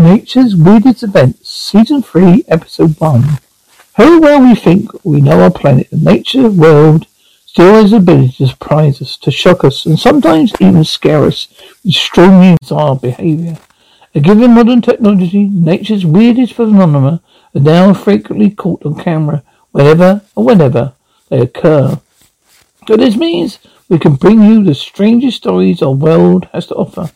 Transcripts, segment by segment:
Nature's Weirdest Events, Season 3, Episode 1. How well we think we know our planet, the nature world still has the ability to surprise us, to shock us, and sometimes even scare us with strongly bizarre behavior. Given modern technology, nature's weirdest phenomena are now frequently caught on camera whenever or whenever they occur. So this means we can bring you the strangest stories our world has to offer.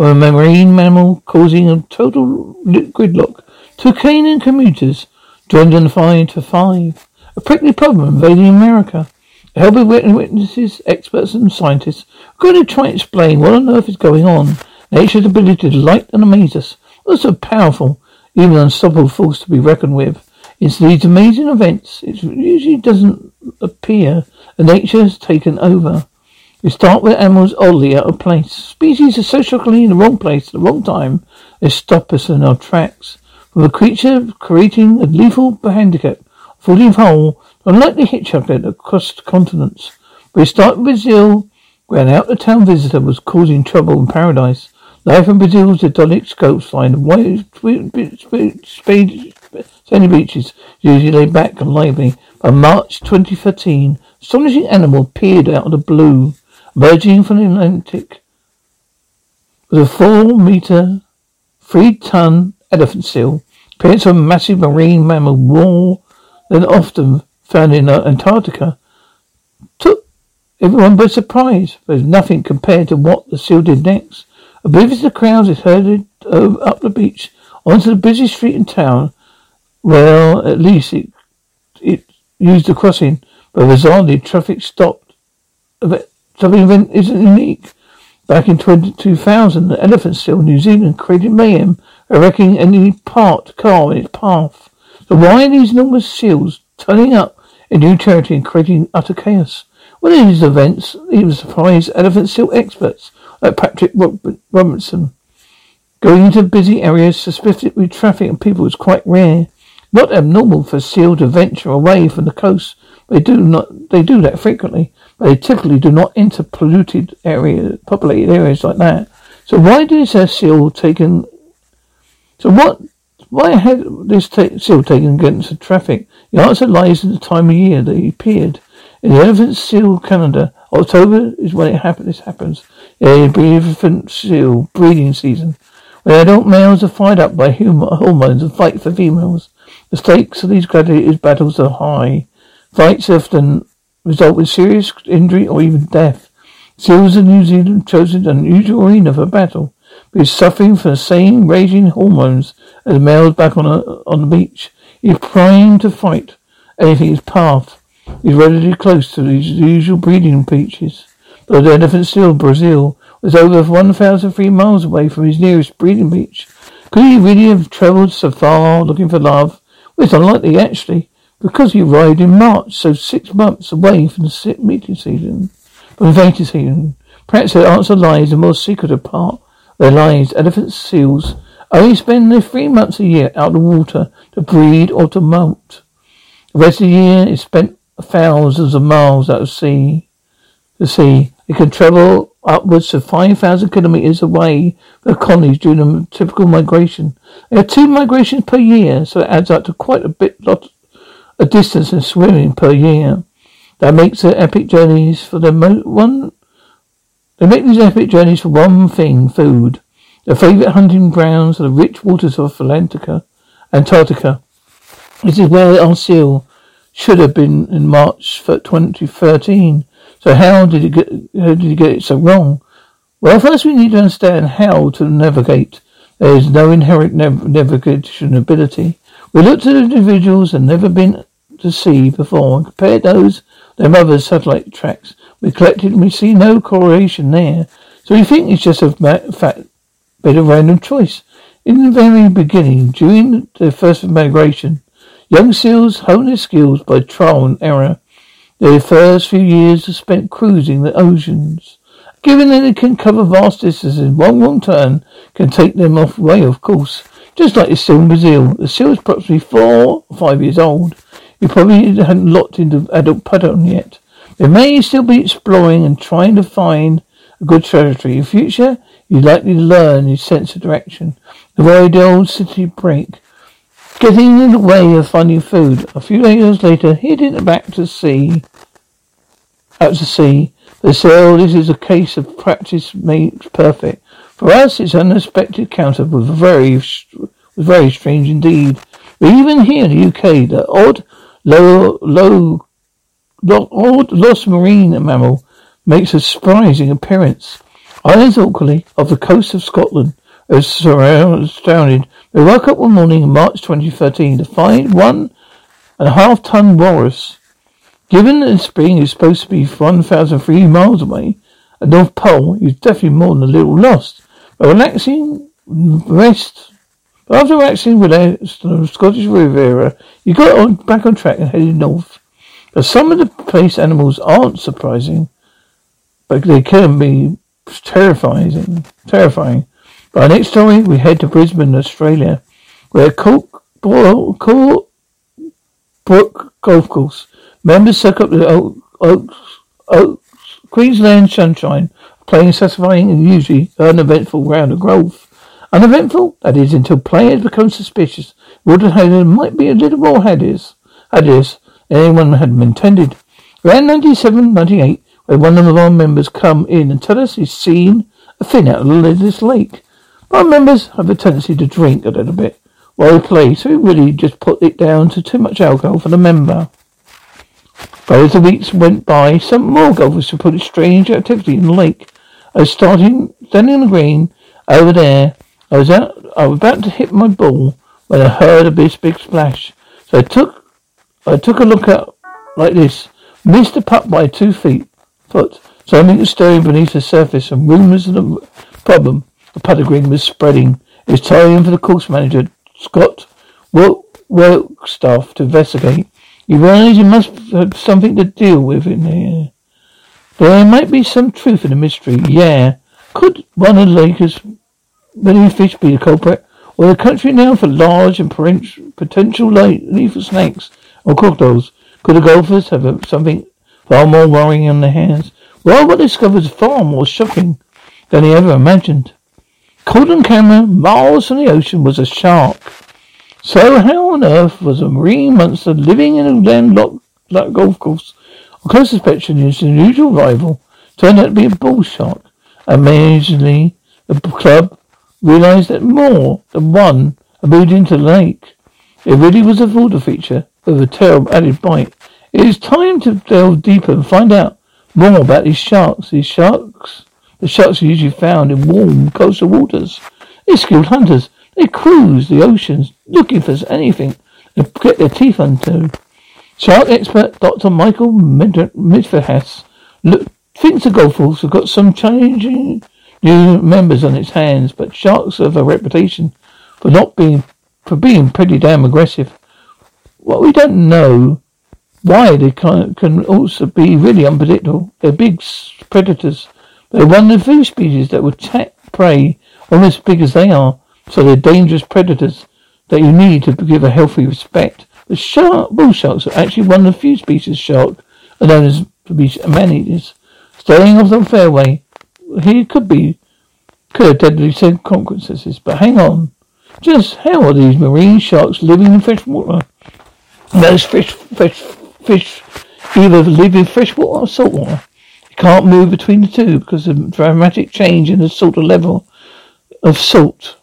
A marine mammal causing a total gridlock to Canaan commuters joined on five to five. A prickly problem invading America. Helping witnesses, experts and scientists are going to try and explain what on earth is going on. Nature's ability to delight and amaze us. Also powerful, even unstoppable force to be reckoned with. It's these amazing events, it usually doesn't appear nature has taken over. We start with animals oddly out of place. Species are so shockingly in the wrong place at the wrong time, they stop us in our tracks. From a creature creating a lethal handicap, falling whole, to unlikely hitchhiker across continents. We start with Brazil, where an out-of-town visitor was causing trouble in paradise. Life in Brazil's idyllic coastline, white sandy beaches, usually laid back and lively. By March 2013, astonishing animal appeared out of the blue. Emerging from the Atlantic was a four meter, three ton elephant seal. Appearance of a massive marine mammal more than often found in uh, Antarctica. Took everyone by surprise. There's nothing compared to what the seal did next. Oblivious to the crowds, it herded up the beach onto the busiest street in town. Well, at least it it used the crossing, but bizarrely traffic stopped. Something event isn't unique. Back in 2000, the elephant seal in New Zealand created mayhem wrecking any parked car in its path. So why are these enormous seals turning up in new territory and creating utter chaos? One of these events even surprised elephant seal experts like Patrick Robinson. Going into busy areas suspected with traffic and people is quite rare. Not abnormal for seal to venture away from the coast. They do not. They do that frequently. They typically do not enter polluted areas, populated areas like that. So why is a seal taken? So what? Why had this ta- seal taken against the traffic? The answer lies in the time of year that he appeared. In the elephant seal Canada, October is when it happens. This happens. The elephant seal breeding season, when adult males are fired up by hum- hormones and fight for females. The stakes of these gladiators' battles are high. Fights often result with serious injury or even death. Seals of New Zealand chosen an unusual arena for battle, because suffering from the same raging hormones as males back on a, on the beach. He's primed to fight anything in his path. He's relatively close to his usual breeding beaches. But the elephant seal Brazil was over 1,003 miles away from his nearest breeding beach. Could he really have travelled so far looking for love? Well, it's unlikely, actually because he arrived in March, so six months away from the meeting season, from the mating season. Perhaps the answer lies in the more secretive part their lives. Elephant seals only spend their three months a year out of the water to breed or to molt. The rest of the year is spent thousands of miles out of sea. The sea. It can travel upwards of 5,000 kilometers away from the colonies during a typical migration. There are two migrations per year, so it adds up to quite a bit lot a distance of swimming per year. That makes the epic journeys for the mo- one. They make these epic journeys for one thing: food. Their favourite hunting grounds are the rich waters of Atlantica, Antarctica. This is where our seal should have been in March 2013. So how did it get? How did he get it so wrong? Well, first we need to understand how to navigate. There is no inherent nav- navigation ability. We looked at individuals and never been to sea before and compare those their mother's satellite tracks. We collected and we see no correlation there. So we think it's just a fat bit of random choice. In the very beginning, during their first migration, young seals hone their skills by trial and error. Their first few years are spent cruising the oceans. Given that they can cover vast distances, one wrong turn can take them off way of course. Just like the seal in Brazil. The seal is approximately four or five years old. You probably haven't locked into adult pattern yet. They may still be exploring and trying to find a good territory. In future, you're likely to learn his sense of direction. Avoid the old city break. Getting in the way of finding food. A few years later, heading back to sea. Out to sea. The sail, oh, this is a case of practice makes perfect. For us, it's an unexpected counter with very, very strange indeed. But even here in the UK, the odd, low, low, odd lost marine mammal makes a surprising appearance. Islands Orkney off the coast of Scotland are surrounded. They woke up one morning in March 2013 to find one and a half ton walrus. Given that spring is supposed to be 1,003 miles away, at North Pole is definitely more than a little lost. But relaxing rest, but after relaxing with the Scottish Riviera, you got on, back on track and headed north. But some of the place animals aren't surprising, but they can be terrifying. Terrifying. By next story, we head to Brisbane, Australia, where Cook Brook Golf Course members soak up the Oaks, Queensland sunshine Playing satisfying and usually uneventful round of golf. Uneventful? That is, until players become suspicious. Waterhaven might be a little more headies than anyone had intended. Around 97, 98, where one of our members come in and tell us he's seen a fin out of this lake. Our members have a tendency to drink a little bit while they play, so we really just put it down to too much alcohol for the member. But as the weeks went by, some more golfers reported strange activity in the lake. I was starting, standing on the green over there. I was out, I was about to hit my ball when I heard a big, big splash. So I took, I took a look up like this, missed the putt by two feet, foot. Something was stirring beneath the surface and rumours of the problem. The putter green was spreading. It was time for the course manager, Scott Wagstaff to investigate. He realized he must have something to deal with in there. There might be some truth in the mystery, yeah. Could one of the Lakers' many fish be the culprit? Or the country now for large and potential lethal snakes or crocodiles? Could the golfers have something far more worrying on their hands? Well, what they discovered is far more shocking than he ever imagined. Caught on camera, miles from the ocean, was a shark. So how on earth was a marine monster living in a landlocked golf course on close inspection, his unusual rival turned out to be a bull shark. Amazingly, the club realized that more than one moved into the lake. It really was a water feature with a terrible added bite. It is time to delve deeper and find out more about these sharks. These sharks, the sharks are usually found in warm coastal waters. They're skilled hunters. They cruise the oceans looking for anything to get their teeth into. Shark expert Dr. Michael Heithaus thinks the golf course has got some changing new members on its hands, but sharks have a reputation for not being for being pretty damn aggressive. What we don't know why they can, can also be really unpredictable. They're big predators. They're one of the few species that would attack prey almost as big as they are. So they're dangerous predators that you need to give a healthy respect. The shark, bull sharks are actually one of the few species shark known as to be man-eaters. Staying off the fairway, he could be, could have deadly consequences. But hang on. Just how are these marine sharks living in fresh water? Those fish, fish, fish either live in fresh water or salt water. You can't move between the two because of dramatic change in the salt level of salt.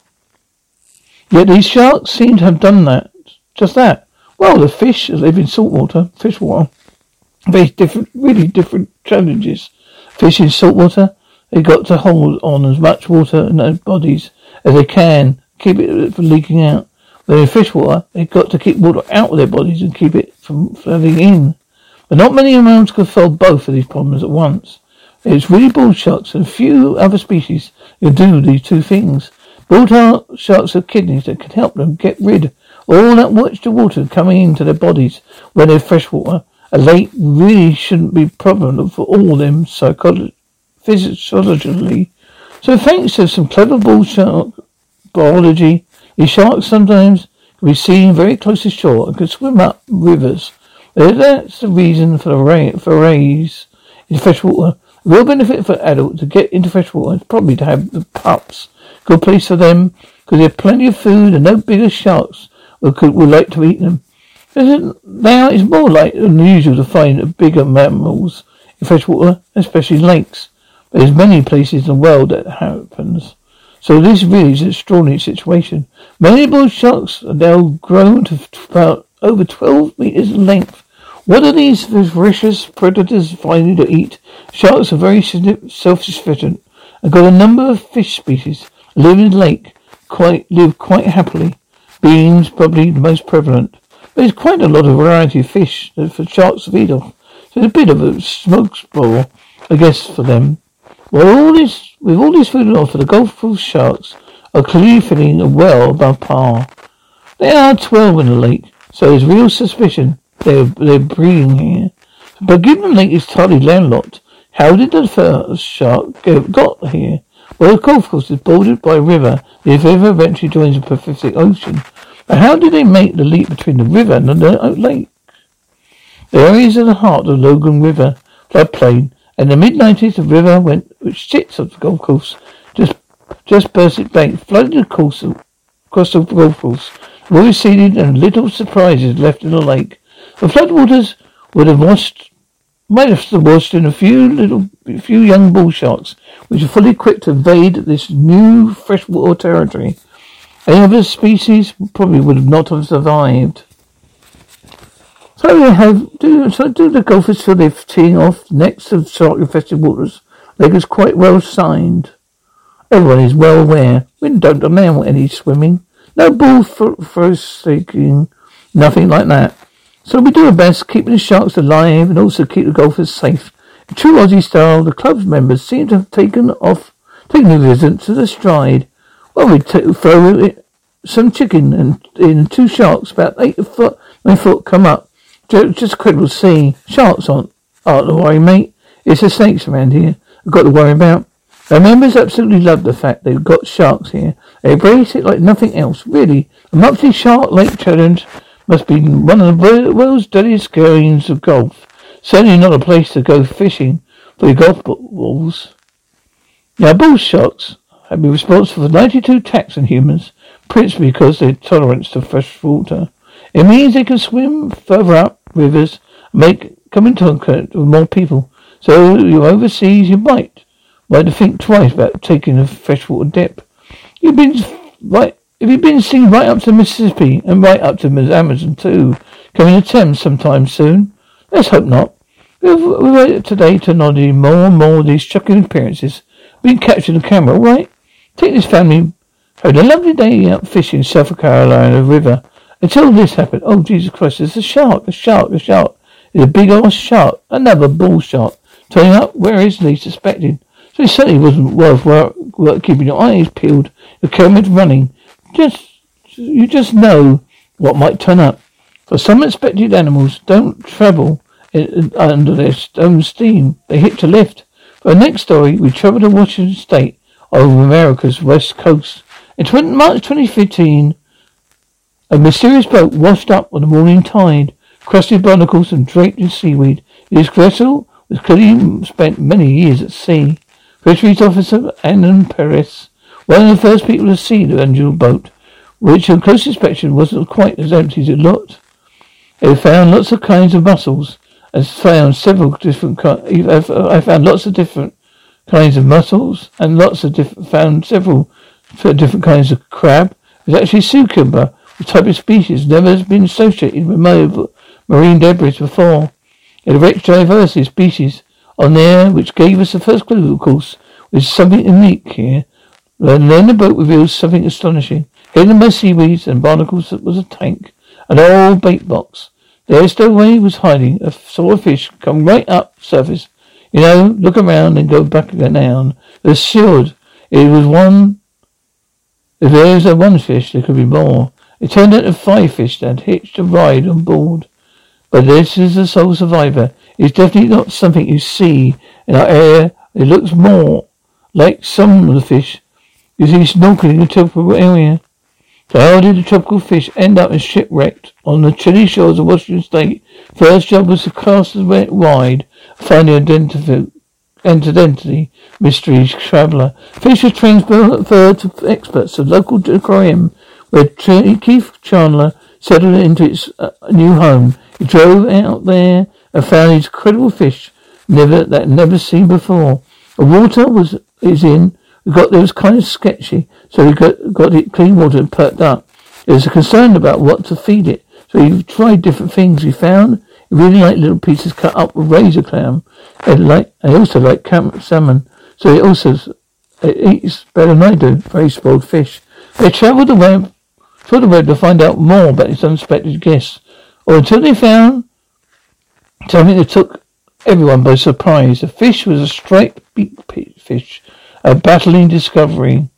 Yet these sharks seem to have done that. Just that. Well, the fish live in saltwater, fish water. Very different, really different challenges. Fish in saltwater, they've got to hold on as much water in their bodies as they can, keep it from leaking out. But in fish water, they've got to keep water out of their bodies and keep it from flooding in. But not many animals can solve both of these problems at once. It's really bull sharks and few other species who do these two things. Bull sharks have kidneys that can help them get rid of all that moisture water coming into their bodies when they're freshwater. A lake really shouldn't be a problem for all them psychologically. So thanks to some clever bull shark biology, these sharks sometimes can be seen very close to shore and can swim up rivers. That's the reason for the ray, for rays in freshwater. The real benefit for adults to get into freshwater is probably to have the pups. Good place for them because they have plenty of food and no bigger sharks would like to eat them. Now it's more like than usual to find bigger mammals in freshwater, especially lakes. There's many places in the world that happens. So this really is an extraordinary situation. Many bull sharks are now grown to about over 12 meters in length. What are these voracious predators finding to eat? Sharks are very self-sufficient and got a number of fish species live in the lake, quite live quite happily. Beans probably the most prevalent. There's quite a lot of variety of fish for sharks to feed off. So it's a bit of a smoke spoil, I guess, for them. Well, all this, with all this food and offer, the Gulf sharks are clearly feeling well above par. They are twelve in the lake, so there's real suspicion they're, they're breeding here. But given the lake is totally landlocked, how did the first shark get, got here? Well, the Gulf course is bordered by a river the river eventually joins the Pacific Ocean. But how did they make the leap between the river and the lake? The area is at the heart of the Logan River floodplain in the mid-90s, the river went, which sits on the golf course just just burst its bank, flooded the course across the golf course. The receded and little surprises left in the lake. The floodwaters would have washed, might have washed in a few little, few young bull sharks, which are fully equipped to invade this new freshwater territory. Any other species probably would not have survived. So they have do so do the golfers for teeing off next to shark infested waters. Lake is quite well signed. Everyone is well aware. We don't allow any swimming. No bull for forsaking, nothing like that. So we do our best, keeping the sharks alive and also keep the golfers safe. In true Aussie style, the club's members seem to have taken off, taken the visit to the stride. Well, we t- throw some chicken and in two sharks about eight foot, nine foot come up. Just incredible to see. Sharks aren't, aren't the worry, mate. It's the snakes around here I've got to worry about. The members absolutely love the fact they've got sharks here. They embrace it like nothing else. Really, a monthly Shark Lake Challenge must be one of the world's deadliest games of golf. Certainly not a place to go fishing for your golf balls. Now, bull sharks have been responsible for 92 attacks on humans, principally because of their tolerance to fresh water. It means they can swim further up rivers, make come into contact with more people. So you're overseas, you might might think twice about taking a freshwater dip. You've been right. If you've been seen right up to Mississippi and right up to the Amazon too, coming to Thames sometime soon. Let's hope not. We've, waited today to nod any more and more of these shocking appearances. Being captured on camera, all right? Take this family. Had a lovely day out fishing in South Carolina River. Until this happened, oh Jesus Christ, there's a shark, a shark, a shark. It's a big old shark, another bull shark, turning up where is least suspected. So it certainly wasn't worth work, work keeping your eyes peeled, your camera running. Just, you just know what might turn up. For some expected animals don't travel under their own steam. They hit to lift. For the next story, we travel to Washington State over America's west coast. In March 2015, a mysterious boat washed up on the morning tide, crusted barnacles and draped in seaweed. This vessel was clearly spent many years at sea. Fisheries officer Annan Perez, one of the first people to see the unusual boat, which on close inspection wasn't quite as empty as it looked. They found lots of kinds of mussels and found several different. I found lots of different kinds of mussels and lots of different, found several different kinds of crab. It was actually cucumber the type of species never has been associated with marine debris before. It rich diversity of species on there which gave us the first clue, of course, was something unique here. And then the boat reveals something astonishing. Hidden by seaweeds and barnacles was a tank, an old bait box. There Stowaway was hiding. A saw a fish come right up surface. You know, look around and go back again down. Assured it was one If there was a one fish, there could be more. It turned out to five fish that hitched a ride on board. But this is the sole survivor. It's definitely not something you see in our area. It looks more like some of the fish you see snorkeling in the tropical area. So how did the tropical fish end up shipwrecked on the chilly shores of Washington State? First job was to cast as wide, finding identity, identity mystery traveller. Fish was transferred to experts of local aquarium, where Keith Chandler settled into its uh, new home. He drove out there and found these incredible fish never that never seen before. The water was is in We got there was kind of sketchy, so he got got it clean water and perked up. He was concerned about what to feed it, so he tried different things. He found he really liked little pieces cut up with razor clam, and like I also like cam- salmon. So he also it eats better than I do. Very spoiled fish. They travelled the travelled the web to find out more about his unexpected guest, or until they found something that took everyone by surprise. The fish was a striped beak fish a battling discovery.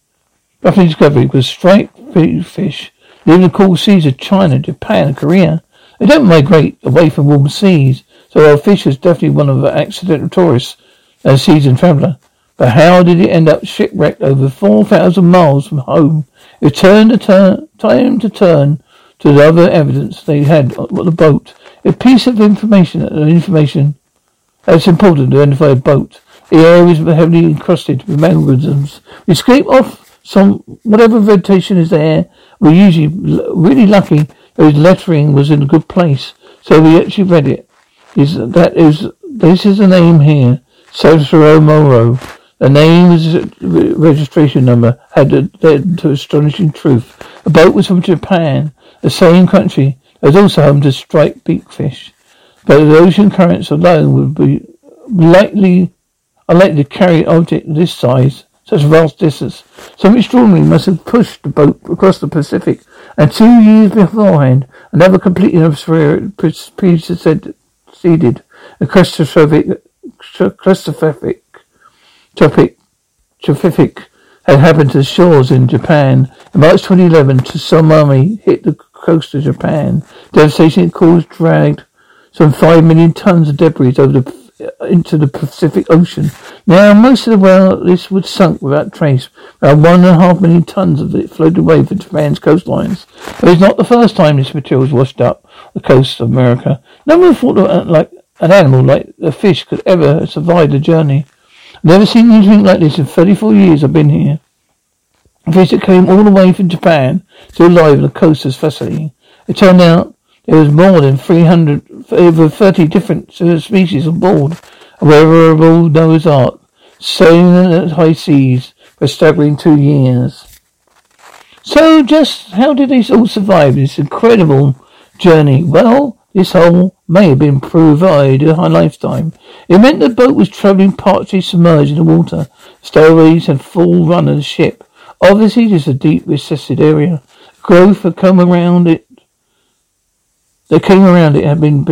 Battling discovery was striped beak fish live in the cool seas of China, Japan, and Korea. They don't migrate away from warm seas, so our fish was definitely one of the accidental tourists, a seasoned traveller. But how did it end up shipwrecked over 4,000 miles from home? It turned to turn, time to turn to the other evidence they had on the boat. A piece of information, uh, information that's important to identify a boat. The air was heavily encrusted with mangroves. We scrape off some whatever vegetation is there. We're usually really lucky that lettering was in a good place, so we actually read it. Is that is this is the name here, Cicero Moro. The name is registration number had led to astonishing truth. The boat was from Japan, the same country that was also home to striped beakfish. But the ocean currents alone would be likely unlikely to carry an object this size, such vast distance. Something extraordinary must have pushed the boat across the Pacific, and two years beforehand, another completely obscure preceded claustrophobic, claustrophobic topic, traffic had happened to the shores in Japan. In March 2011, tsunami hit the coast of Japan. Devastation it caused dragged some five million tons of debris over the into the Pacific Ocean. Now, most of the well, this would sunk without trace. About one and a half million tons of it floated away from Japan's coastlines. But it's not the first time this material was washed up the coast of America. No one thought that, uh, like an animal like a fish could ever survive the journey. Never seen anything like this in 34 years I've been here. A that came all the way from Japan, still alive on the coast was fascinating. It turned out there was more than 300, over 30 different uh, species on board a wearable Noah's Ark, sailing at high seas for a staggering two years. So just how did they all survive this incredible journey? Well, this hole may have been provided a lifetime. It meant the boat was travelling partially submerged in the water. Stowaways had full run of the ship. Obviously, this is a deep recessed area. Growth had come around it that came around it had been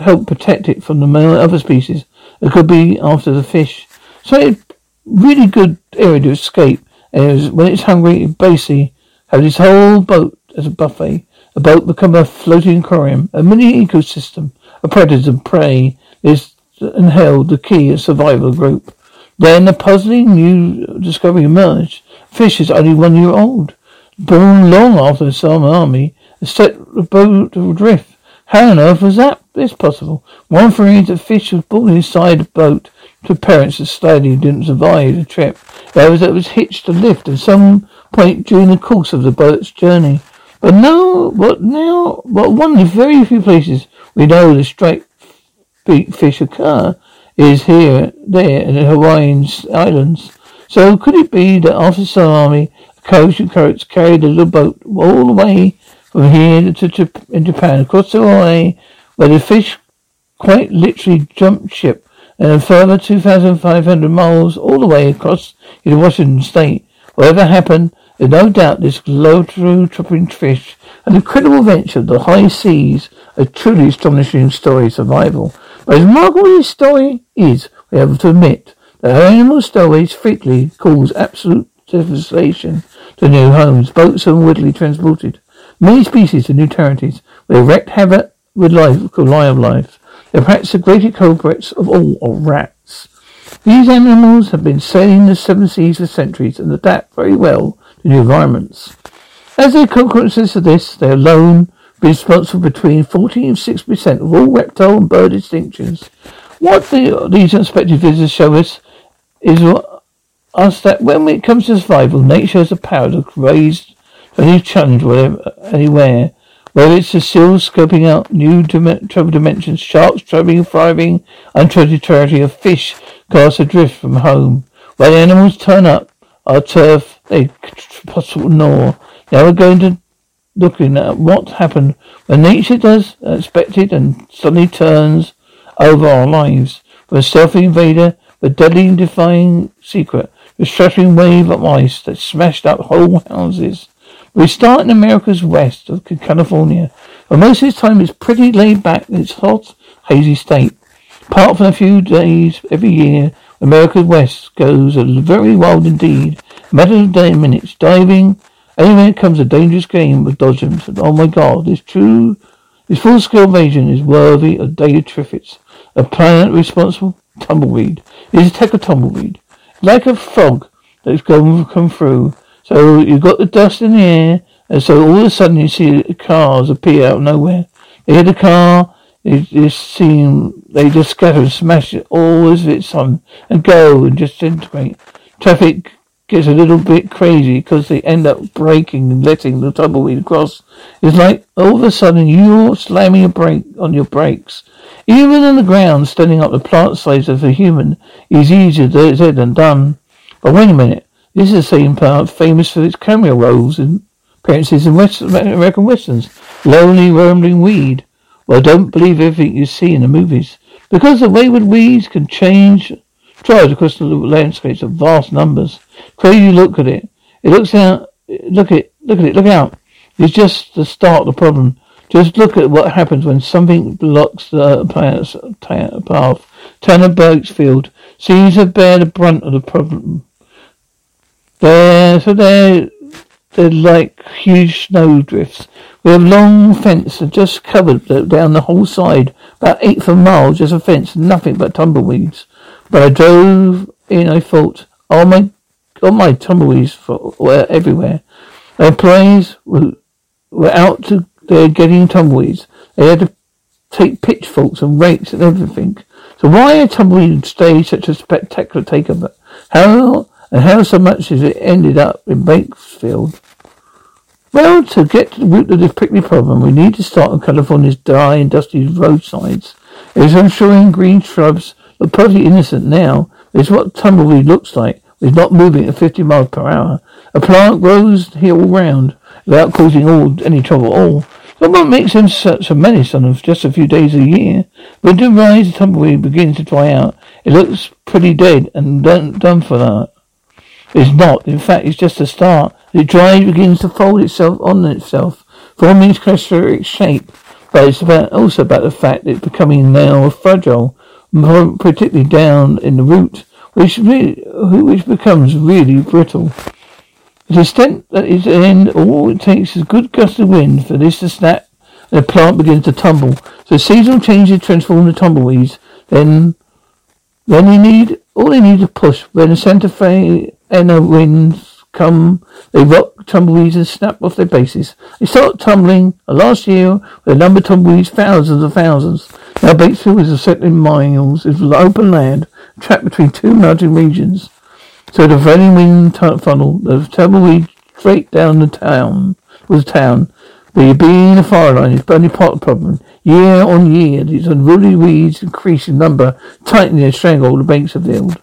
helped protect it from the male other species that could be after the fish. So it really good area to escape. And it was, when it's hungry, it basically have this whole boat as a buffet. A boat become a floating aquarium, a mini ecosystem, a predator and prey is and held the key of survival group. Then a puzzling new discovery emerged. Fish is only one year old. Born long after the army set the boat adrift. How on earth was that possible? One theory is that fish was born inside the boat to parents that sadly didn't survive the trip. The other that was hitched to lift at some point during the course of the boat's journey. But no, what now? But one of the very few places we know the striped fish occur is here, there, in the Hawaiian Islands. So could it be that after the tsunami, the ocean currents carried the little boat all the way from here to Jap- in Japan, across the way where the fish quite literally jumped ship, and a further 2,500 miles all the way across into Washington State. Whatever happened, no doubt this glow-through tripping fish, an incredible venture of the high seas, a truly astonishing story of survival. But as remarkable as this story is, we have to admit that animal stories frequently cause absolute devastation. to new homes. Boats are widely transported. Many species to new territories. They wreak havoc with life, with live life. They're perhaps the greatest culprits of all are rats. These animals have been sailing the seven seas for centuries and adapt very well new environments. As a consequence of this, they alone be responsible between 40 and 60% of all reptile and bird extinctions. What the, these unexpected visitors show us is us that when it comes to survival, nature has the power to raise any challenge wherever, anywhere. Whether it's the seals scoping out new dim- travel dimensions, sharks traveling, and thriving, uncharted territory, of fish cast adrift from home. When animals turn up our turf, they possible gnaw. Now we're going to looking at what happened when nature does unexpected and suddenly turns over our lives. From a stealthy invader, the deadly defying secret, the shattering wave of ice that smashed up whole houses. We start in America's west of California, but most of the time it's pretty laid back in its hot, hazy state. Apart from a few days every year, America's west goes very wild indeed. A matter of day minutes, diving, Anyway, it comes a dangerous game of dodgems. Oh my god, this true, this full-scale invasion is worthy of Dave Triffitt's. A planet responsible? Tumbleweed. It is a tech of tumbleweed. Like a fog that's going to come through. So you've got the dust in the air, and so all of a sudden you see cars appear out of nowhere. They hit a car, they just seem, they just scatter and smash it all as it's on, and go and just integrate. Traffic gets a little bit crazy because they end up breaking and letting the tumbleweed across. It's like all of a sudden you're slamming a brake on your brakes. Even on the ground, standing up the plant size of a human is easier said than done. But wait a minute. This is the same plant famous for its cameo roles and appearances in West, American westerns. Lonely, rambling weed. Well, don't believe everything you see in the movies. Because the wayward weeds can change Trials across the landscapes of vast numbers. Crazy look at it. It looks out. Look at it. Look at it. Look out. It's just the start of the problem. Just look at what happens when something blocks the planet's path. Tanner Bakersfield seems to bear the brunt of the problem. There, so there, they're like huge snowdrifts. We have long fence that just covered down the whole side, about eight of a mile, just a fence, nothing but tumbleweeds. But I drove in, I thought, oh my, oh my tumbleweeds were everywhere. The employees were, out to, they're getting tumbleweeds. They had to take pitchforks and rakes and everything. So why a tumbleweed stay such a spectacular takeover? How, and how so much has it ended up in Bakersfield? Well, to get to the root of this prickly problem, we need to start on California's dry and dusty roadsides. It is ensuring green shrubs but perfectly innocent now. It's what tumbleweed looks like. It's not moving at 50 miles per hour. A plant grows here all round without causing all any trouble at all. So what makes them such a menace on just a few days a year? When the rise tumbleweed begins to dry out, it looks pretty dead and done, done for that. It's not. In fact, it's just a start. It dries, begins to fold itself on itself, forming its crystallized shape. But it's about, also about the fact that it's becoming now fragile particularly down in the root, which really, which becomes really brittle. To the extent that its end, all it takes is a good gust of wind for this to snap and the plant begins to tumble. So seasonal changes transform the tumbleweeds. Then, then you need, all they need to push when the Santa Fe and the winds come, they rock tumbleweeds and snap off their bases. They start tumbling. Last year, a number of tumbleweeds, thousands and thousands. Now Batesville is a set in miles. It's open land, trapped between two mountain regions. So the valley wind funnel, the tumbleweed straight down the town, was the town. The being a fire line is only part of the problem. Year on year, these unruly weeds increase in number, tightening and strangle the banks of the field.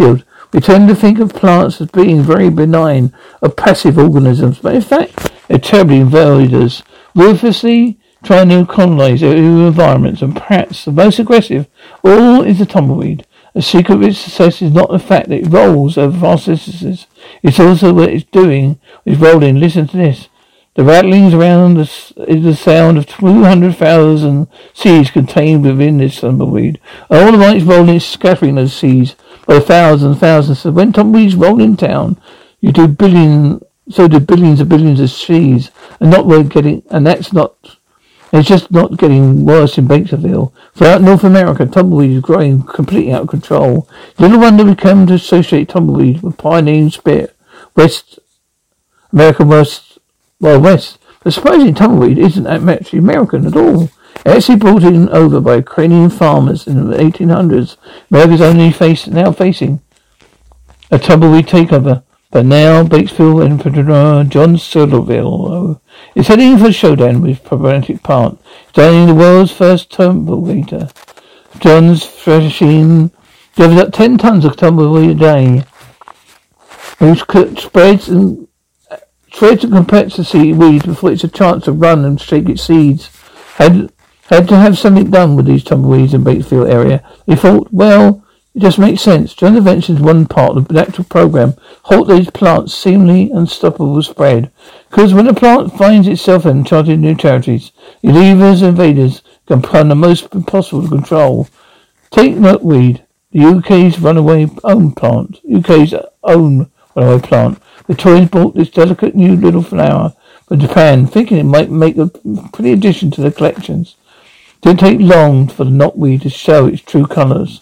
Field We tend to think of plants as being very benign or passive organisms, but in fact, they're terribly invaders, ruthlessly trying to colonize new environments, and perhaps the most aggressive all is the tumbleweed. The secret of its success is not the fact that it rolls over vast distances. It's also what it's doing. It's rolling. Listen to this. The rattlings around us is the sound of 200,000 seeds contained within this tumbleweed. All the it's rolling, it's scattering those seeds by thousands and thousands. So when tumbleweeds roll in town, you do billion, so do billions and billions of seeds, and not worth getting, and that's not it's just not getting worse in Batesville. Throughout North America, tumbleweed is growing completely out of control. Little wonder we come to associate tumbleweed with pioneering spirit. West American West, well, West. But surprising tumbleweed isn't that actually American at all. Actually brought in over by Ukrainian farmers in the 1800s. America's only face, now facing a tumbleweed takeover. But now Batesville entrepreneur John Soderville is heading for a showdown with problematic part, standing the world's first tumbleweeder. John's threshing delivers up ten tons of tumbleweed a day, which spreads and shreds and compacts the seed weed before it's a chance to run and shake its seeds. Had had to have something done with these tumbleweeds in Batesville area. He thought, well, it just makes sense. Joint intervention is one part of the actual program. Halt these plants' seemingly unstoppable spread. Because when a plant finds itself in uncharted new territories, levers and invaders can plan the most impossible to control. Take milkweed, the UK's runaway own plant. UK's own runaway plant. The Tories bought this delicate new little flower from Japan, thinking it might make a pretty addition to their collections. It didn't take long for the knotweed to show its true colours.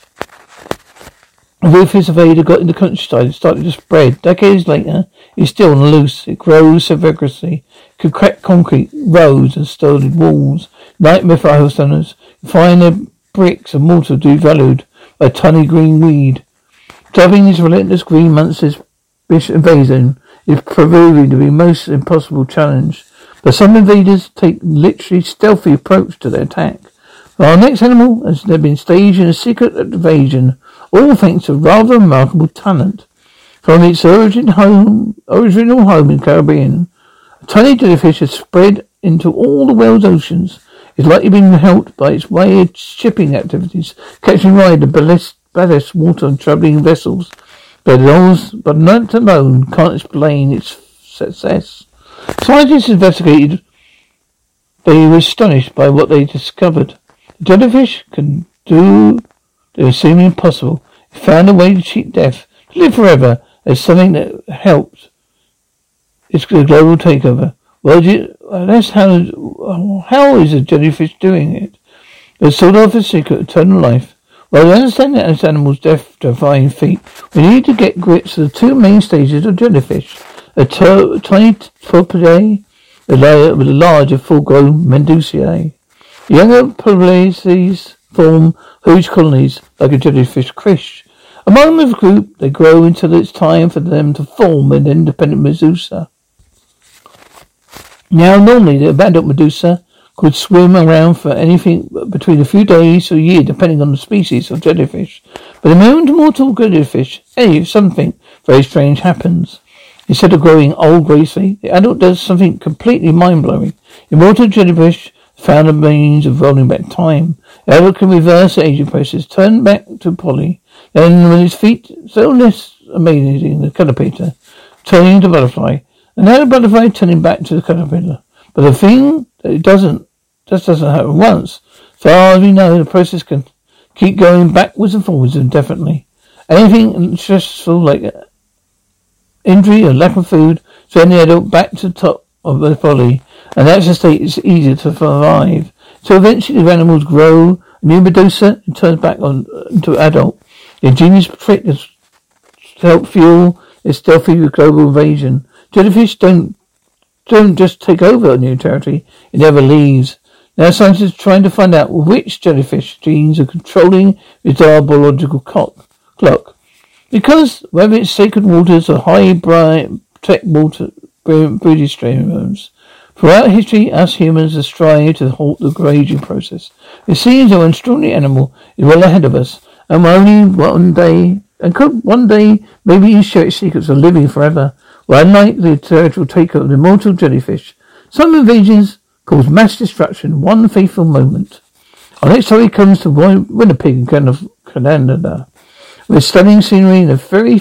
The ruthless invader got in the countryside and started to spread. Decades later, it's still on the loose. It grows so vigorously. It could crack concrete, roads and stone walls. Nightmare for houseowners. Find their bricks and mortar devalued by tiny green weed. Driving this relentless green monster's invasion is proving to be most impossible challenge. But some invaders take literally stealthy approach to their attack. Our next animal has been staged in a secret invasion all thanks to rather remarkable talent. From its origin home, original home in the Caribbean, a tiny jellyfish has spread into all the world's oceans. It's likely been helped by its way of shipping activities, catching ride the ballast, ballast water and travelling vessels. But those, but not alone can't explain its success. Scientists investigated. They were astonished by what they discovered. The jellyfish can do it was seemingly impossible. He found a way to cheat death, to live forever. There's something that helped. It's a global takeover. Well, you, how, how is a jellyfish doing it? It's sort of a secret, eternal life. Well, we understand that as animals' death-defying feat, we need to get grips to the two main stages of jellyfish. A ter- tiny torpidae, a layer with a larger full-grown medusae. Younger Pugliese form huge colonies like a jellyfish fish. Among the group, they grow until it's time for them to form an independent medusa. Now, normally, the adult medusa could swim around for anything between a few days or a year, depending on the species of jellyfish. But the moment a mortal jellyfish, hey, something very strange happens. Instead of growing old gracefully, the adult does something completely mind-blowing. Immortal jellyfish found a means of rolling back time. The adult can reverse the aging process, turn back to polyp. Then, with his feet so less amazing, the caterpillar turning to butterfly, and now the butterfly turning back to the caterpillar. But the thing that it doesn't, just doesn't happen once. So as we know, the process can keep going backwards and forwards indefinitely. Anything stressful like injury or lack of food send the adult back to the top of the body and that's the state it's easier to survive. So eventually the animals grow a new medusa and turns back on into adult. The ingenious trick is to help fuel its stealthy global invasion. Jellyfish don't don't just take over a new territory, it never leaves. Now scientists are trying to find out which jellyfish genes are controlling its biological clock. Because whether it's sacred waters or high bright tech water breeding streams, Throughout history, us humans have strived to halt the aging process. It seems our extraordinary animal is well ahead of us, and only one day And could one day maybe share its secrets of living forever? Well, unlike the territorial takeover of the immortal jellyfish, some invasions cause mass destruction one fateful moment. Our next story comes to Winnipeg, Canada, with stunning scenery and a very,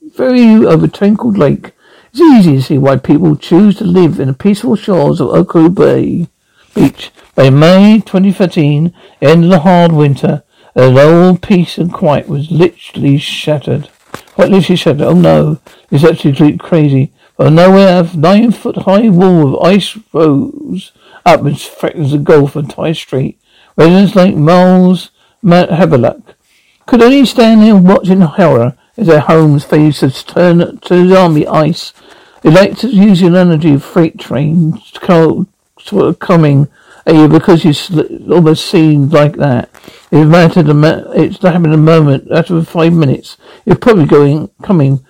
very overtwinkled lake. It's easy to see why people choose to live in the peaceful shores of Ochre Bay Beach. By May 2013, end of the hard winter, and all peace and quiet was literally shattered. Quite literally shattered. Oh no, it's actually crazy. But nowhere, a nine foot high wall of ice rose up and threatens the gulf and Ty Street. Residents like Miles Havelock could only stand there watching horror as their homes faced to turn to the army ice. They like to use the energy of freight trains sort of coming at you because you almost seemed like that. It mattered. It's happened a moment. After five minutes, you're probably going coming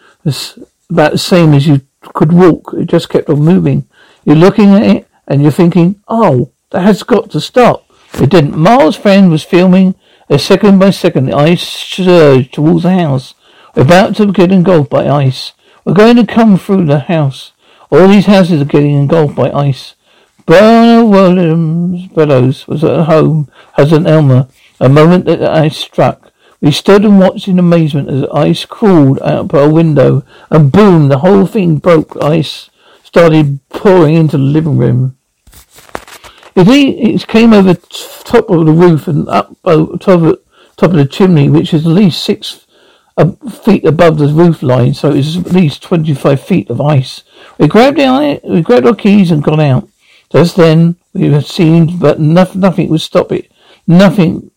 about the same as you could walk. It just kept on moving. You're looking at it and you're thinking, "Oh, that has got to stop." It didn't. Miles' friend was filming a second by second ice surged towards the house. We're about to get engulfed by ice. We're going to come through the house. All these houses are getting engulfed by ice. Bernard Williams Bellows was at home, as an Elmer. A moment that the ice struck. We stood and watched in amazement as ice crawled out by a window, and boom, the whole thing broke. Ice started pouring into the living room. It, came over top of the roof and up top of, top of the chimney, which is at least six uh, feet above the roof line, so it's at least 25 feet of ice. We grabbed, the, we grabbed our keys and got out. Just then, we had seen, but nothing, nothing would stop it. Nothing,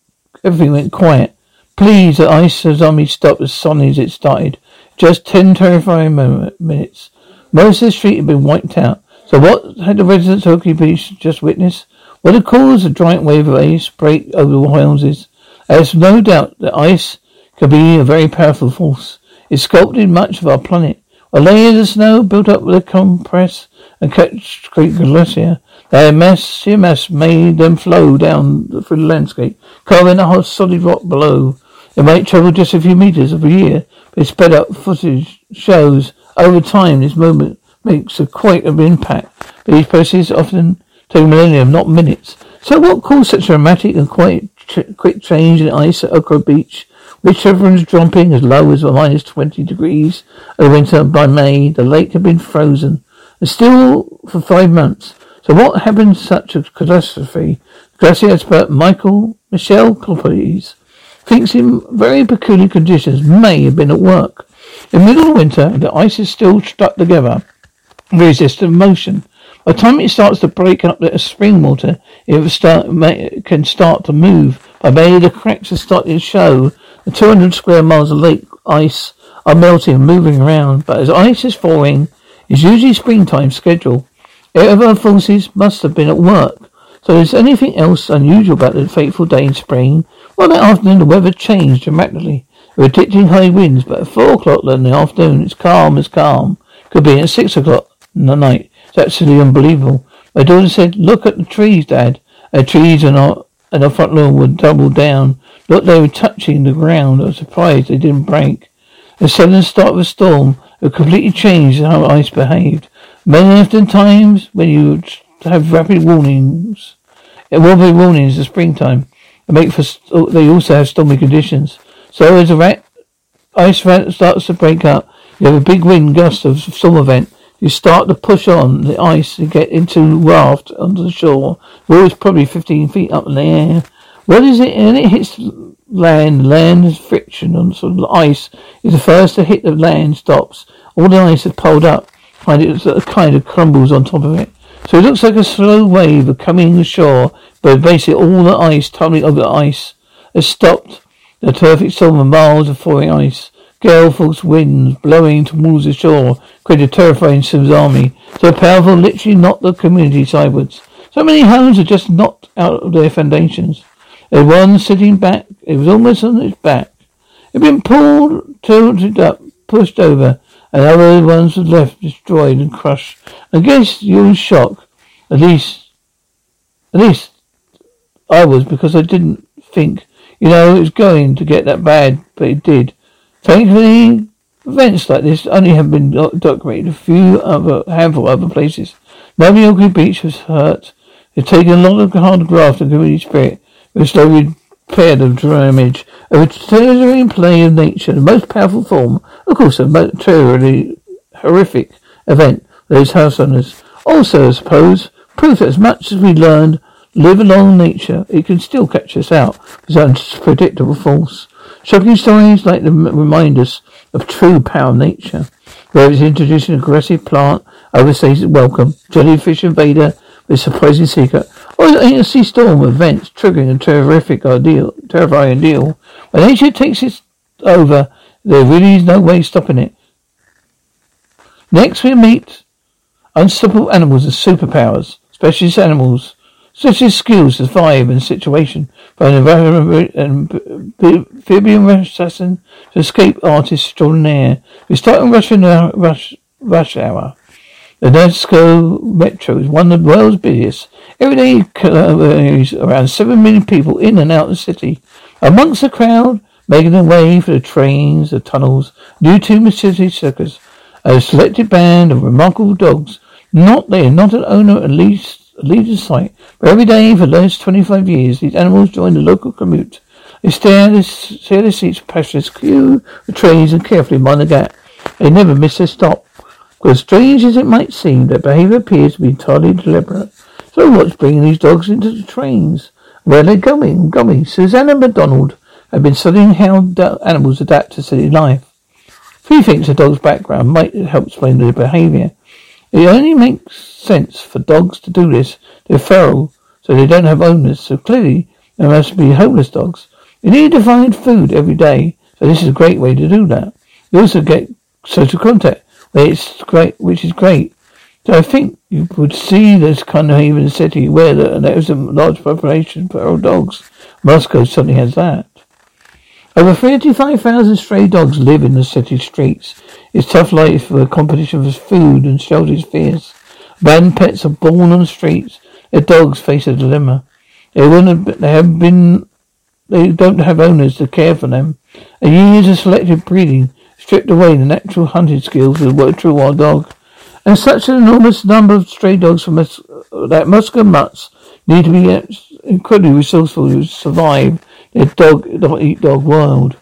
everything went quiet. Please, the ice army stopped as suddenly as it started. Just ten terrifying minutes. Most of the street had been wiped out. So what had the residents of Ochre Beach just witnessed? What had caused a giant wave of ice break over the houses? There's no doubt that ice can be a very powerful force. It sculpted much of our planet. A layer of snow built up with a compress and catch Creek Glacier. Their mass, sheer mass made them flow down through the landscape, carving a hot solid rock below. It might travel just a few meters every year, but sped up footage shows over time this moment makes a quite an impact. These processes often take millennium, not minutes. So what caused such a dramatic and quite ch- quick change in ice at Ochre Beach? Which everyone's dropping as low as minus 20 degrees over winter. By May, the lake had been frozen. And still for five months. So what happened to such a catastrophe? Glacier expert Michael Michel Clopes thinks in very peculiar conditions may have been at work. In middle of winter, the ice is still stuck together resistant motion. By the time it starts to break up the spring water, it start, can start to move. By May, the cracks are starting to show. The 200 square miles of lake ice are melting and moving around. But as ice is falling, it's usually springtime schedule. Whatever forces must have been at work. So is anything else unusual about the fateful day in spring? Well, that afternoon the weather changed dramatically. There were ditching high winds, but at four o'clock in the afternoon it's calm as calm. Could be at six o'clock in the night. It's absolutely unbelievable. My daughter said, Look at the trees, Dad. The trees are not and the front lawn were doubled down. Look, they were touching the ground. I was surprised they didn't break. The sudden start of a storm had completely changed how ice behaved. Many often times when you have rapid warnings, it will be warnings in springtime. They make for they also have stormy conditions. So as a rat, ice front starts to break up, you have a big wind gust of storm event. You start to push on the ice to get into raft onto the shore. Well, it's probably 15 feet up in the air. What is it? And it hits land. Land friction on sort of ice is the first to hit the land stops. All the ice is pulled up. and it kind of crumbles on top of it. So it looks like a slow wave coming ashore, but basically all the ice tumbling over the ice has stopped. The perfect storm of miles of falling ice. Gale force winds blowing towards the shore created a terrifying tsunami. So powerful, literally knocked the community sideways. So many homes are just knocked out of their foundations. There was one sitting back. It was almost on its back. It had been pulled, tilted up, pushed over, and other ones were left destroyed and crushed. I guess you were in shock. At least, at least I was because I didn't think, you know, it was going to get that bad, but it did. Thankfully, events like this only have been documented a few other handful other places. Nobody on Beach was hurt. It's taken a lot of hard graft and community spirit, which slowly repaired the damage of a territory play of nature, the most powerful form, of course, a truly horrific event for those house owners. Also, I suppose, proof that as much as we learned live along nature, it can still catch us out its unpredictable force. Shocking stories like them remind us of true power of nature. Where it's introducing an aggressive plant, overstays its welcome, jellyfish invader with surprising secret, or a sea storm events triggering a terrific ideal, terrifying deal. When nature takes it over, there really is no way stopping it. Next we meet unstoppable animals with superpowers, specialist animals such as skills to survive in a situation, from an amphibian assassin to escape artist extraordinaire. We start in Russian rush, rush hour. The Moscow Metro is one of the world's busiest. Every day carries around seven million people in and out of the city. Amongst the crowd, making their way for the trains, the tunnels, new to city circus, a selected band of remarkable dogs. Not there, not an owner at least leaves the site. But every day for the last 25 years, these animals join the local commute. They stare stare their seats precious, queue the trains and carefully mind the gap. They never miss their stop. Because strange as it might seem, their behavior appears to be entirely deliberate. So what's bringing these dogs into the trains? Where are they going? Going. Susanna MacDonald had been studying how animals adapt to city life. She thinks a dog's background might help explain their behavior. It only makes sense for dogs to do this. They're feral, so they don't have owners, so clearly they must be homeless dogs. You need to find food every day, so this is a great way to do that. You also get social contact, great, which is great. So I think you would see this kind of even city where there is a large population of feral dogs. Moscow certainly has that. Over 35,000 stray dogs live in the city streets. It's tough life for the competition for food and shelter is fierce. Abandoned pets are born on the streets. Their dogs face a dilemma. They wouldn't, they have been, they don't have owners to care for them. A years of selective breeding stripped away the natural hunting skills of a true wild dog. And such an enormous number of stray dogs from that Moscow mutts need to be incredibly resourceful to survive their dog, dog eat dog world.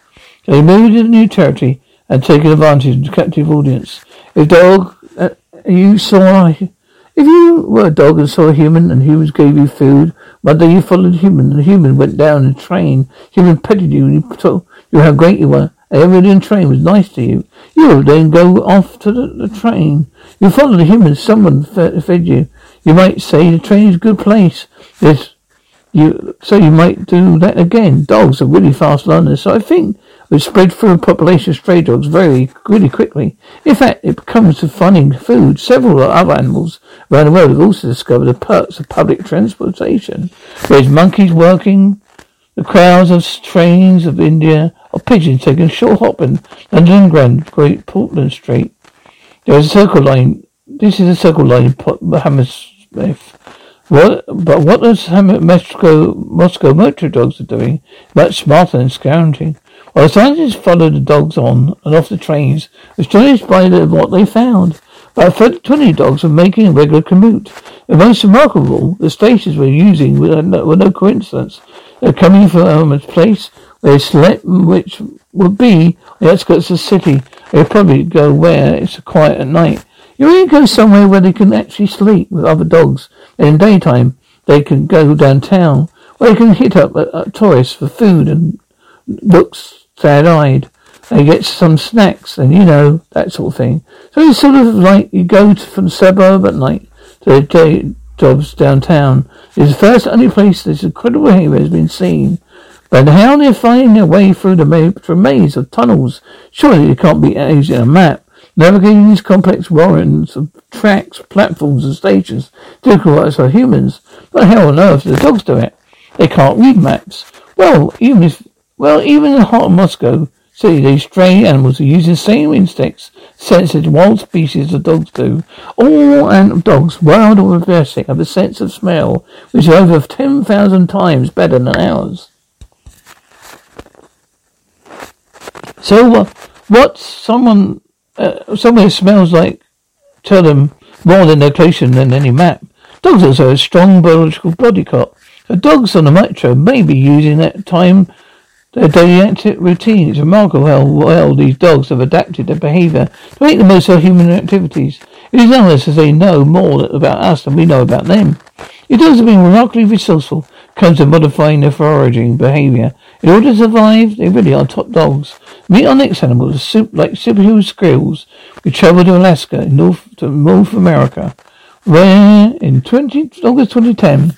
They moved into new territory and taken advantage of the captive audience. If dog, uh, you saw, if you were a dog and saw a human and humans gave you food, one day you followed a human and the human went down and train. Human petted you and you told you how great you were. Everybody in the train was nice to you. You would then go off to the, the train. You followed the human, someone fed, fed you. You might say the train is a good place. You, so you might do that again. Dogs are really fast learners, so I think we spread through a population of stray dogs very, really quickly. In fact, it comes to finding food. Several other animals around the world have also discovered the perks of public transportation. There's monkeys working, the crowds of trains of India, or pigeons taking short hop in London Grand Great Portland Street. There's a circle line. This is a circle line in Hammersmith. What, but what those Moscow, Moscow motor dogs are doing, much smarter than scrounging. Scientists followed the dogs on and off the trains, astonished by the, what they found. About 20 dogs were making a regular commute. The most remarkable, the stations were using were no, were no coincidence. They're coming from a place where they slept, which would be the outskirts of the city. They'd probably go where it's quiet at night. You really go somewhere where they can actually sleep with other dogs. In daytime, they can go downtown where they can hit up uh, uh, tourists for food and looks sad-eyed. They get some snacks and, you know, that sort of thing. So it's sort of like you go to, from suburb at night to day jobs downtown. It's the first only place this incredible behavior has been seen. But how they're finding their way through the maze of tunnels, surely it can't be using a map. Navigating these complex warrens of tracks, platforms, and stations difficult for humans. But how on earth do the dogs do it? They can't read maps. Well, even if, well, even in hot Moscow City, these stray animals are using the same instincts, senses wild species of dogs do. All and dogs, wild or domestic, have a sense of smell which is over ten thousand times better than ours. So, uh, What? Someone, uh, somewhere smells like, tell them, more than location than any map. Dogs also have a strong biological body clock. The dogs on the metro may be using that time their daily routine. is remarkable how well these dogs have adapted their behaviour to make the most of human activities. It is unless as they know more about us than we know about them. These dogs have been remarkably resourceful comes to modifying their foraging behaviour. In order to survive, they really are top dogs. Meet our next animals, like superhuman squirrels. We travel to Alaska, in North to North America, where in 20, August 2010,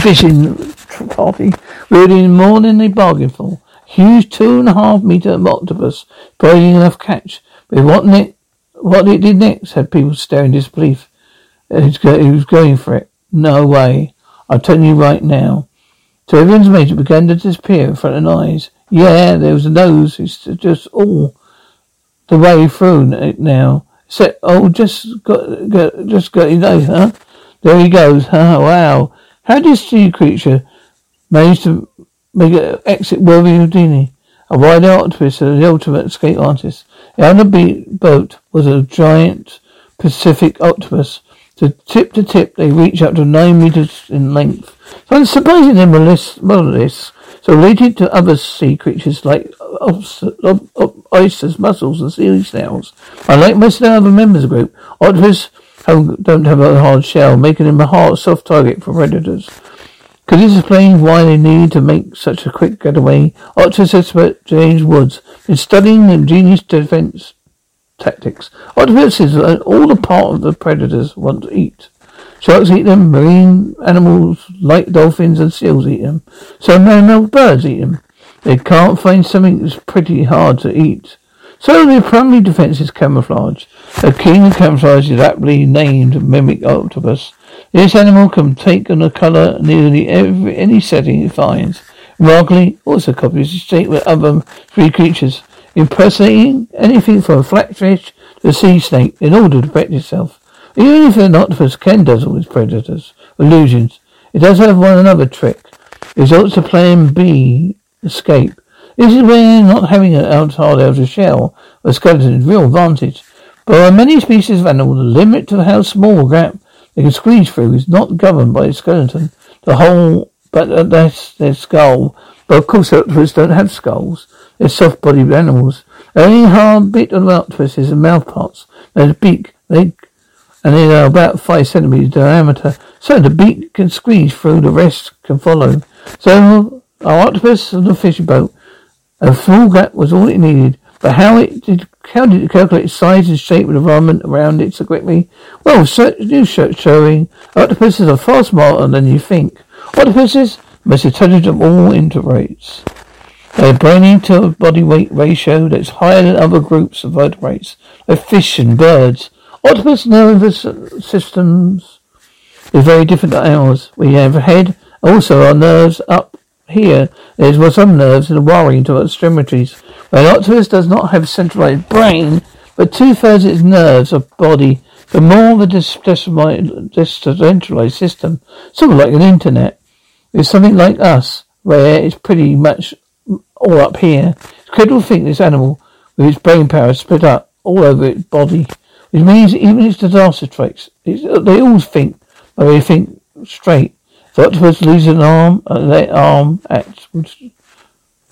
fishing party, we more than they bargained for. Huge two and a half meter octopus, probably enough catch. But what ne- what it did next had people staring in disbelief. He was going for it. No way. I'm telling you right now. So everyone's mate began to disappear in front of eyes. Yeah, there was a nose. It's just all the way through it now. Except, oh, just got, got just got his nose, huh? There he goes. Huh? Wow. How did this sea creature manage to make an exit worthy of Houdini? A wide octopus, the ultimate escape artist. On the boat was a giant Pacific octopus to tip to tip, they reach up to nine meters in length. So supposing them mollusks, so related to other sea creatures like oysters, mussels, and sea snails. Unlike most of the other members of the group, octopus don't have a hard shell, making them a hard, soft target for predators. Could this explain why they need to make such a quick getaway? Octopus expert James Woods been studying the ingenious defense tactics. Octopuses are all the part of the predators want to eat. Sharks eat them, marine animals like dolphins and seals eat them. Some mammal birds eat them. They can't find something that's pretty hard to eat. So their primary defense is camouflage. A king camouflage is aptly named mimic octopus. This animal can take on a colour nearly every any setting it finds. Remarkably, also copies the state with other um, three creatures impersonating anything from a flatfish to a sea snake in order to protect itself. Even if an octopus can dazzle its predators, illusions, it does have one another trick. It results to plan B, escape. This is where not having an outside outer shell or skeleton is real advantage. But on many species of animals, the limit to how small a gap they can squeeze through is not governed by the skeleton, the whole, but uh, that's their skull. But of course, octopus don't have skulls. They're soft-bodied animals. The only hard bit of octopus is the mouth parts. There's beak, they, and they are about five centimeters diameter. So the beak can squeeze through, the rest can follow. So our octopus on the fishing boat, a small gap was all it needed. But how it did, how did it calculate size and shape of the environment around it so quickly? Well, new search showing octopuses are far smarter than you think. Octopuses, most intelligent of all invertebrates. They have brain to body weight ratio that's higher than other groups of vertebrates, like fish and birds. Octopus nervous systems is very different to ours. We have a head, also our nerves up here. There's some nerves in the wiring to our extremities. An octopus does not have a centralized brain, but two thirds of its nerves are body. The more the decentralized system, sort of like an internet, is something like us, where it's pretty much all up here. It's incredible to think this animal, with its brain power split up all over its body, which means even its disaster traits, they all think, but they think straight. The octopus loses an arm, uh, and that arm acts,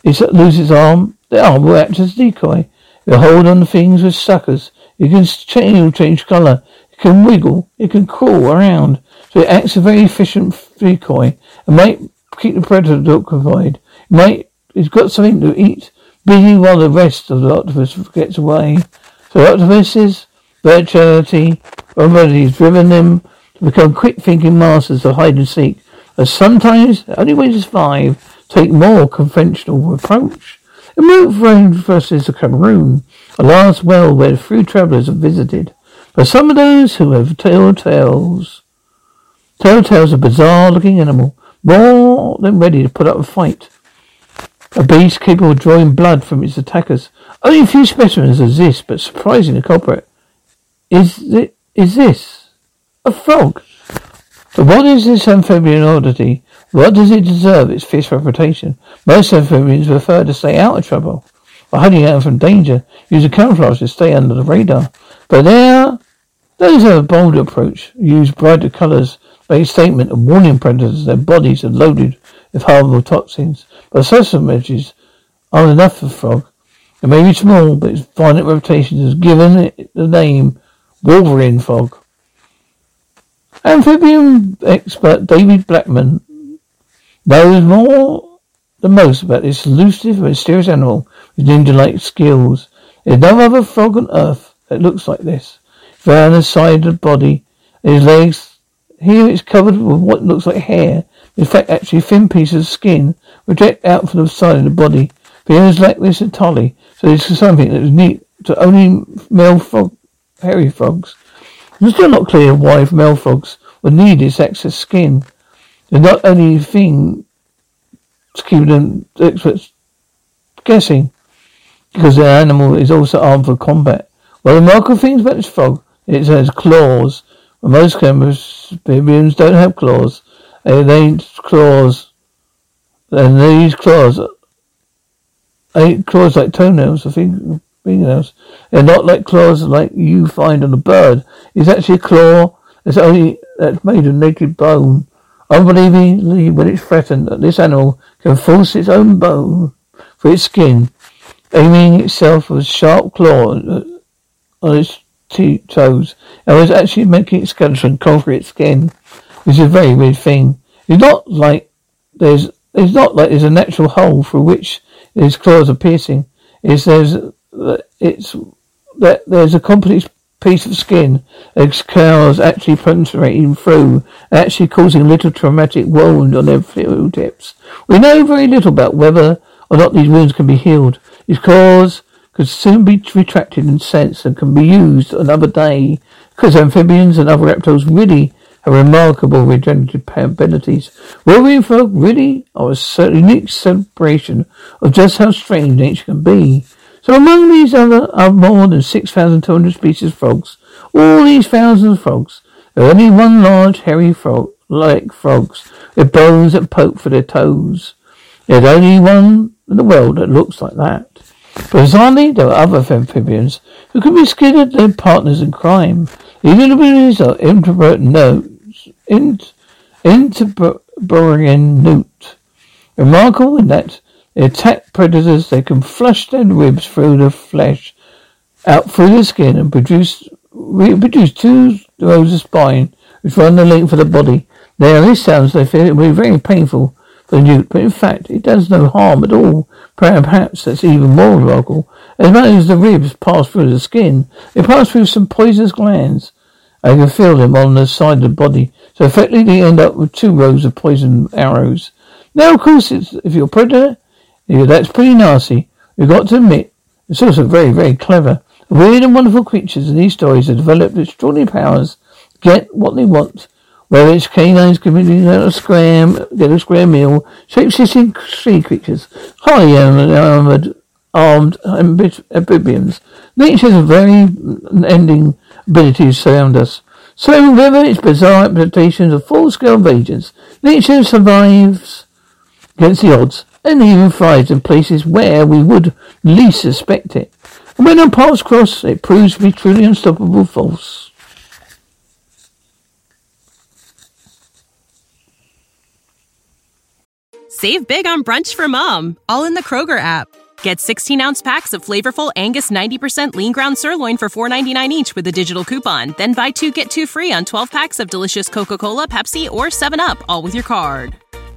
it loses arm, the arm will act as decoy. You hold on to things with suckers. It can change, change colour. It can wiggle. It can crawl around. So it acts a very efficient decoy. It might keep the predator occupied. It might He's got something to eat, busy while the rest of the octopus gets away. So octopuses, virtuality, already has driven them to become quick-thinking masters of hide and seek. But sometimes, the only way to survive, take more conventional approach. The versus the Cameroon, a last well where few travellers have visited. but some of those who have telltales, telltales a bizarre-looking animal, more than ready to put up a fight. A beast capable of drawing blood from its attackers. Only a few specimens exist, but surprising the culprit. Is it, is this? A frog? But what is this amphibian oddity? What does it deserve its fierce reputation? Most amphibians prefer to stay out of trouble. by hiding out from danger. Use a camouflage to stay under the radar. But there, those are a bolder approach. Use brighter colors. Make a statement of warning predators their bodies are loaded with harmful toxins. But messages aren't enough for frog. It may be small, but its violent reputation has given it the name Wolverine Frog. Amphibian expert David Blackburn knows more than most about this elusive mysterious animal with ninja-like skills. There's no other frog on earth that looks like this. Found the side of the body, his legs. Here it's covered with what looks like hair. In fact, actually thin pieces of skin project out from the side of the body. Feelings like this entirely, so this is something that is neat to only male frog, hairy frogs. It's still not clear why male frogs would need this excess skin. Not only thing to keep them experts guessing, because the animal is also armed for combat. Well, the remarkable things about this frog, it has claws. Well, most amphibians don't have claws. They, ain't claws, and these claws, eight claws like toenails, I think, fingernails. They're not like claws like you find on a bird. It's actually a claw that's only that's made of naked bone. Unbelievably, when it's threatened, that this animal can force its own bone for its skin, aiming itself with sharp claw on its two toes, and was actually making its skeleton conquer its skin, which is a very weird thing. It's not like there's it's not like there's a natural hole through which its claws are piercing. It's there's it's that there's a complete piece of skin its actually penetrating through, actually causing a little traumatic wound on their fingertips. We know very little about whether or not these wounds can be healed. These claws could soon be retracted and sensed and can be used another day because amphibians and other reptiles really have remarkable regenerative abilities. Wolverine frog really are a unique celebration of just how strange nature can be. So among these other are more than 6,200 species of frogs. All these thousands of frogs, there are only one large hairy frog, like frogs, with bones that poke for their toes. There's only one in the world that looks like that. But bizarrely, there are other amphibians who can be considered their partners in crime. These abilities are Iberian ribbed newts, int, Iberian ribbed newt. Remarkable in that they attack predators. They can flush their ribs through the flesh, out through the skin, and produce produce two rows of spine, which run the length of the body. Now, this sounds they feel it will be very painful for the newt, but in fact, it does no harm at all. Perhaps that's even more remarkable. As much as the ribs pass through the skin, they pass through some poisonous glands. I can feel them on the side of the body. So effectively, they end up with two rows of poison arrows. Now, of course, if you're a predator, yeah, that's pretty nasty. We've got to admit, it's also very, very clever. weird and wonderful creatures in these stories have developed extraordinary powers get what they want. Whether it's canines committing a scram, get a square meal, shape-shifting sea creatures, highly armored, armed amphibians. Nature has a very ending ability to surround us. So whether it's bizarre representations of full-scale invasions, nature survives against the odds and even thrives in places where we would least suspect it. And when our paths cross, it proves to be truly unstoppable force. Save big on brunch for mom, all in the Kroger app. Get 16 ounce packs of flavorful Angus 90% lean ground sirloin for $4.99 each with a digital coupon. Then buy two get two free on 12 packs of delicious Coca Cola, Pepsi, or 7UP, all with your card.